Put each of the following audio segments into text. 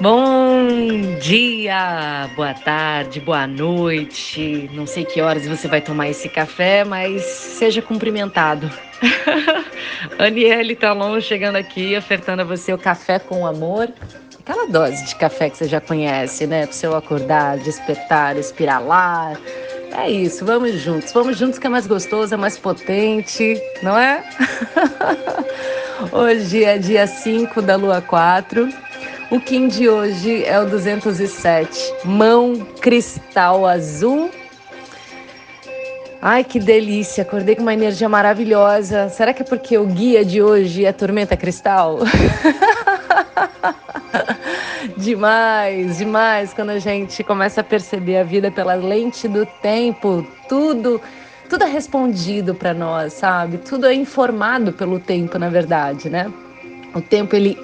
Bom dia, boa tarde, boa noite. Não sei que horas você vai tomar esse café, mas seja cumprimentado. Aniele Talon chegando aqui, ofertando a você o café com amor. Aquela dose de café que você já conhece, né? Para o seu acordar, despertar, espiralar. É isso, vamos juntos. Vamos juntos que é mais gostoso, é mais potente, não é? Hoje é dia 5 da lua 4. O Kim de hoje é o 207, mão cristal azul. Ai, que delícia! Acordei com uma energia maravilhosa. Será que é porque o guia de hoje é tormenta cristal? demais, demais quando a gente começa a perceber a vida pela lente do tempo, tudo tudo é respondido para nós, sabe? Tudo é informado pelo tempo, na verdade, né? O tempo ele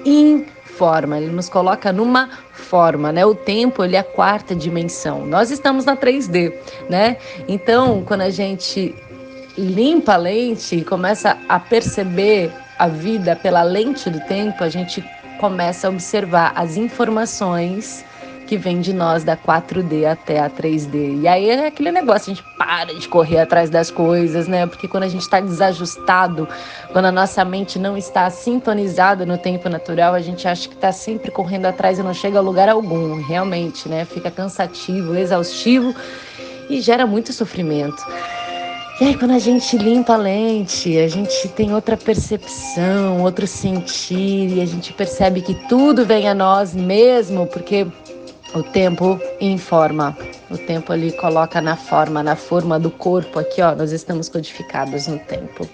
forma, ele nos coloca numa forma, né? O tempo, ele é a quarta dimensão. Nós estamos na 3D, né? Então, quando a gente limpa a lente e começa a perceber a vida pela lente do tempo, a gente começa a observar as informações que vem de nós da 4D até a 3D. E aí é aquele negócio, a gente para de correr atrás das coisas, né? Porque quando a gente está desajustado, quando a nossa mente não está sintonizada no tempo natural, a gente acha que está sempre correndo atrás e não chega a lugar algum, realmente, né? Fica cansativo, exaustivo e gera muito sofrimento. E aí, quando a gente limpa a lente, a gente tem outra percepção, outro sentir, e a gente percebe que tudo vem a nós mesmo, porque o tempo informa. O tempo ali coloca na forma, na forma do corpo aqui, ó. Nós estamos codificados no tempo.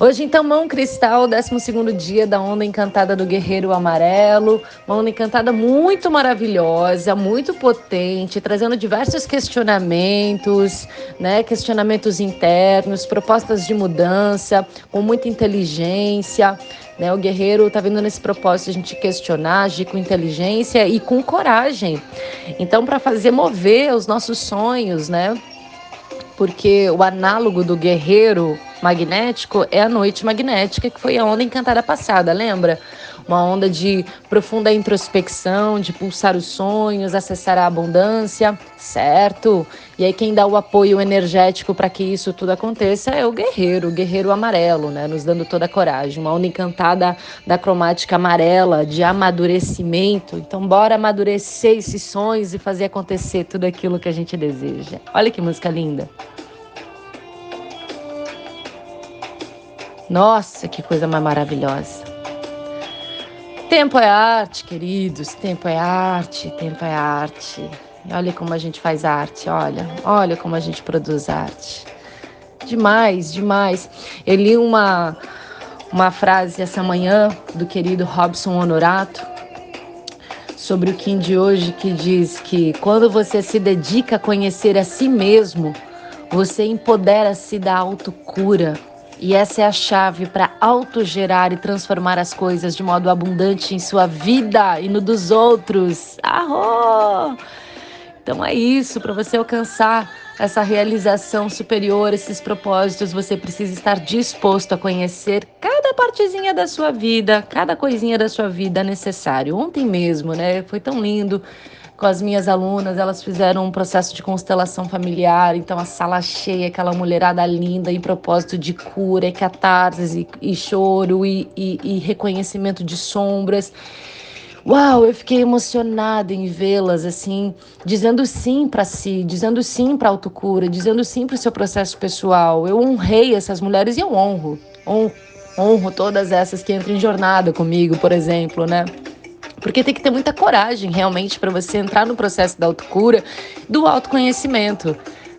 Hoje, então, mão cristal, 12 dia da onda encantada do guerreiro amarelo. Uma onda encantada muito maravilhosa, muito potente, trazendo diversos questionamentos, né? Questionamentos internos, propostas de mudança, com muita inteligência. Né? O guerreiro está vindo nesse propósito de a gente questionar, agir com inteligência e com coragem. Então, para fazer mover os nossos sonhos, né? Porque o análogo do guerreiro magnético é a noite magnética, que foi a onda encantada passada, lembra? Uma onda de profunda introspecção, de pulsar os sonhos, acessar a abundância, certo? E aí quem dá o apoio energético para que isso tudo aconteça é o guerreiro, o guerreiro amarelo, né? Nos dando toda a coragem, uma onda encantada da cromática amarela, de amadurecimento. Então bora amadurecer esses sonhos e fazer acontecer tudo aquilo que a gente deseja. Olha que música linda. Nossa, que coisa mais maravilhosa. Tempo é arte, queridos. Tempo é arte, tempo é arte. Olha como a gente faz arte, olha. Olha como a gente produz arte. Demais, demais. Eu li uma, uma frase essa manhã do querido Robson Honorato sobre o Kim de hoje que diz que quando você se dedica a conhecer a si mesmo, você empodera-se da autocura e essa é a chave para autogerar e transformar as coisas de modo abundante em sua vida e no dos outros. Arro! Então é isso, para você alcançar essa realização superior, esses propósitos, você precisa estar disposto a conhecer cada partezinha da sua vida, cada coisinha da sua vida necessário. Ontem mesmo, né? Foi tão lindo com as minhas alunas, elas fizeram um processo de constelação familiar, então a sala cheia, aquela mulherada linda em propósito de cura, e catarse, e, choro, e, e, e reconhecimento de sombras. Uau, eu fiquei emocionada em vê-las assim, dizendo sim para si, dizendo sim para autocura, dizendo sim para o seu processo pessoal. Eu honrei essas mulheres e eu honro, honro, honro todas essas que entram em jornada comigo, por exemplo, né? Porque tem que ter muita coragem realmente para você entrar no processo da autocura, do autoconhecimento.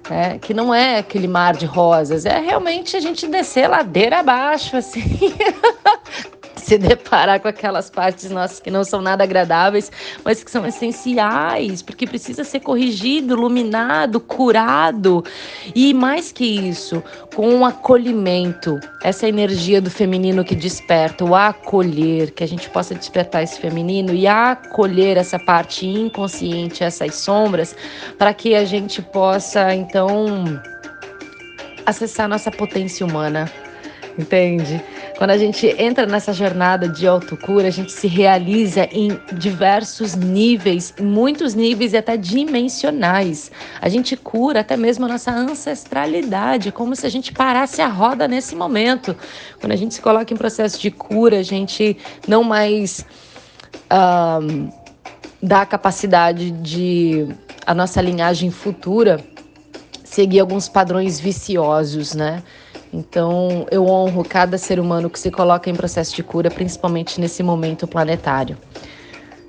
É, que não é aquele mar de rosas, é realmente a gente descer ladeira abaixo, assim, se deparar com aquelas partes nossas que não são nada agradáveis, mas que são essenciais, porque precisa ser corrigido, iluminado, curado. E mais que isso, com um acolhimento, essa energia do feminino que desperta, o acolher, que a gente possa despertar esse feminino e acolher essa parte inconsciente, essas sombras, para que a gente possa então acessar nossa potência humana entende? Quando a gente entra nessa jornada de autocura, a gente se realiza em diversos níveis, muitos níveis e até dimensionais. A gente cura até mesmo a nossa ancestralidade, como se a gente parasse a roda nesse momento. Quando a gente se coloca em processo de cura, a gente não mais dá a capacidade de a nossa linhagem futura seguir alguns padrões viciosos, né? Então, eu honro cada ser humano que se coloca em processo de cura, principalmente nesse momento planetário.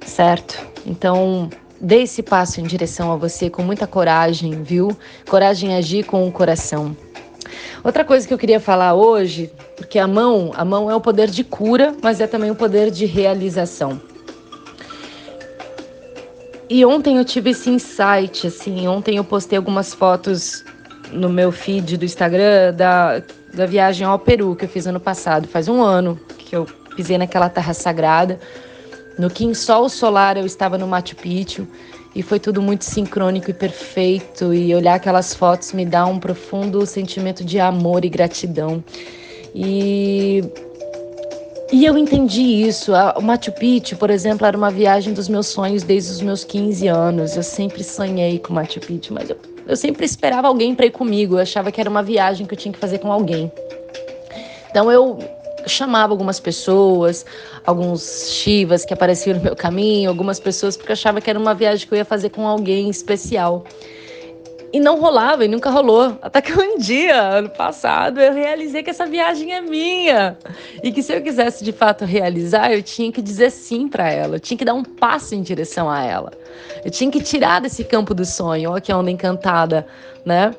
Certo? Então, dê esse passo em direção a você com muita coragem, viu? Coragem em agir com o coração. Outra coisa que eu queria falar hoje, porque a mão, a mão é o poder de cura, mas é também o poder de realização. E ontem eu tive esse insight, assim, ontem eu postei algumas fotos no meu feed do Instagram da, da viagem ao Peru que eu fiz ano passado. Faz um ano que eu pisei naquela terra sagrada. No Sol Solar eu estava no Machu Picchu e foi tudo muito sincrônico e perfeito. E olhar aquelas fotos me dá um profundo sentimento de amor e gratidão. E e eu entendi isso. O Machu Picchu, por exemplo, era uma viagem dos meus sonhos desde os meus 15 anos. Eu sempre sonhei com Machu Picchu, mas eu eu sempre esperava alguém para ir comigo. Eu achava que era uma viagem que eu tinha que fazer com alguém. Então eu chamava algumas pessoas, alguns chivas que apareciam no meu caminho, algumas pessoas porque eu achava que era uma viagem que eu ia fazer com alguém especial. E não rolava, e nunca rolou. Até que um dia, ano passado, eu realizei que essa viagem é minha. E que se eu quisesse de fato realizar, eu tinha que dizer sim para ela. Eu tinha que dar um passo em direção a ela. Eu tinha que tirar desse campo do sonho. Olha que onda encantada, né?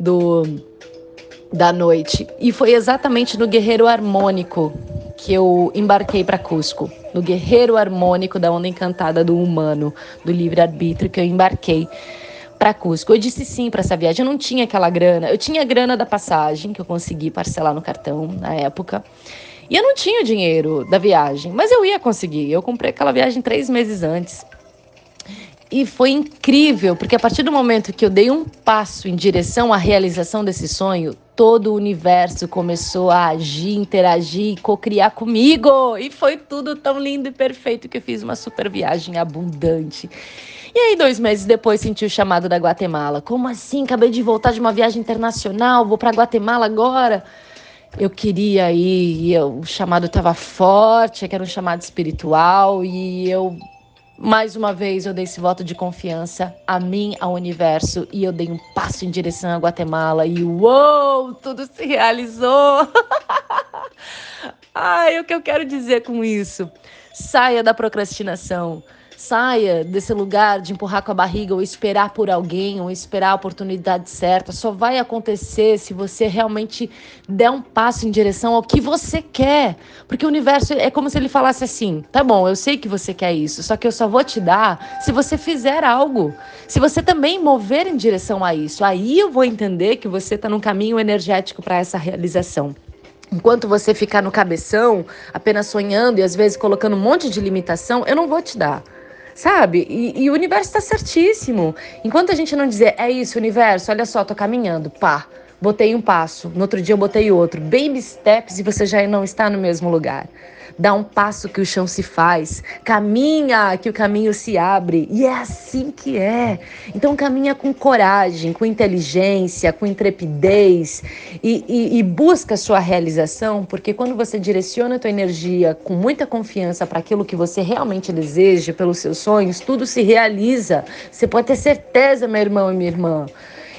Do da noite. E foi exatamente no Guerreiro Harmônico que eu embarquei para Cusco, no Guerreiro Harmônico da Onda Encantada do Humano, do livre arbítrio que eu embarquei para Cusco. Eu disse sim para essa viagem. Eu não tinha aquela grana. Eu tinha a grana da passagem que eu consegui parcelar no cartão na época. E eu não tinha o dinheiro da viagem, mas eu ia conseguir. Eu comprei aquela viagem três meses antes. E foi incrível, porque a partir do momento que eu dei um passo em direção à realização desse sonho, todo o universo começou a agir, interagir, co-criar comigo. E foi tudo tão lindo e perfeito que eu fiz uma super viagem abundante. E aí, dois meses depois, senti o chamado da Guatemala. Como assim? Acabei de voltar de uma viagem internacional, vou para Guatemala agora. Eu queria ir, eu, o chamado estava forte, que era um chamado espiritual, e eu, mais uma vez, eu dei esse voto de confiança a mim, ao universo, e eu dei um passo em direção à Guatemala, e uou, tudo se realizou! Ai, o que eu quero dizer com isso? Saia da procrastinação. Saia desse lugar de empurrar com a barriga ou esperar por alguém ou esperar a oportunidade certa. Só vai acontecer se você realmente der um passo em direção ao que você quer. Porque o universo é como se ele falasse assim: tá bom, eu sei que você quer isso, só que eu só vou te dar se você fizer algo. Se você também mover em direção a isso. Aí eu vou entender que você está num caminho energético para essa realização. Enquanto você ficar no cabeção, apenas sonhando e às vezes colocando um monte de limitação, eu não vou te dar sabe? E, e o universo está certíssimo. Enquanto a gente não dizer, é isso, universo, olha só, tô caminhando, pá, botei um passo, no outro dia eu botei outro, baby steps e você já não está no mesmo lugar. Dá um passo que o chão se faz, caminha que o caminho se abre, e é assim que é. Então caminha com coragem, com inteligência, com intrepidez e, e, e busca sua realização, porque quando você direciona a tua energia com muita confiança para aquilo que você realmente deseja, pelos seus sonhos, tudo se realiza. Você pode ter certeza, meu irmão e minha irmã.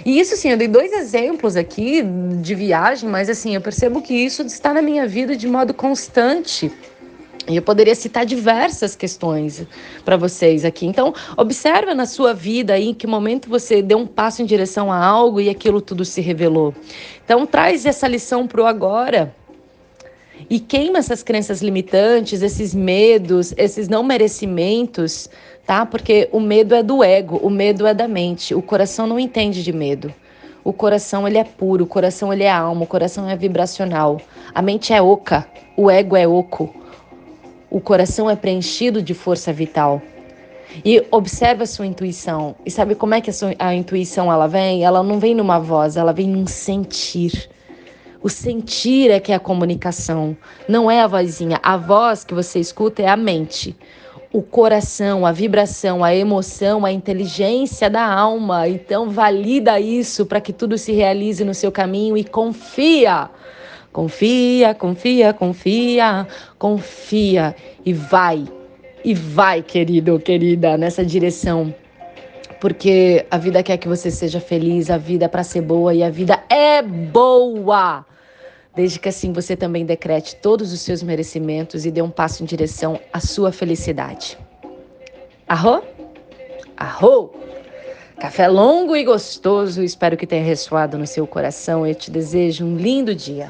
E isso, sim, eu dei dois exemplos aqui de viagem, mas assim, eu percebo que isso está na minha vida de modo constante. E eu poderia citar diversas questões para vocês aqui. Então, observa na sua vida aí em que momento você deu um passo em direção a algo e aquilo tudo se revelou. Então, traz essa lição para o agora. E queima essas crenças limitantes, esses medos, esses não merecimentos, tá? Porque o medo é do ego, o medo é da mente. O coração não entende de medo. O coração ele é puro, o coração ele é alma, o coração é vibracional. A mente é oca, o ego é oco o coração é preenchido de força vital. E observa a sua intuição. E sabe como é que a, sua, a intuição ela vem? Ela não vem numa voz, ela vem num sentir. O sentir é que é a comunicação, não é a vozinha. A voz que você escuta é a mente. O coração, a vibração, a emoção, a inteligência da alma. Então, valida isso para que tudo se realize no seu caminho e confia. Confia, confia, confia, confia e vai. E vai, querido, querida, nessa direção porque a vida quer que você seja feliz, a vida é para ser boa e a vida é boa. Desde que assim você também decrete todos os seus merecimentos e dê um passo em direção à sua felicidade. Arro? Arro! Café longo e gostoso, espero que tenha ressoado no seu coração. Eu te desejo um lindo dia.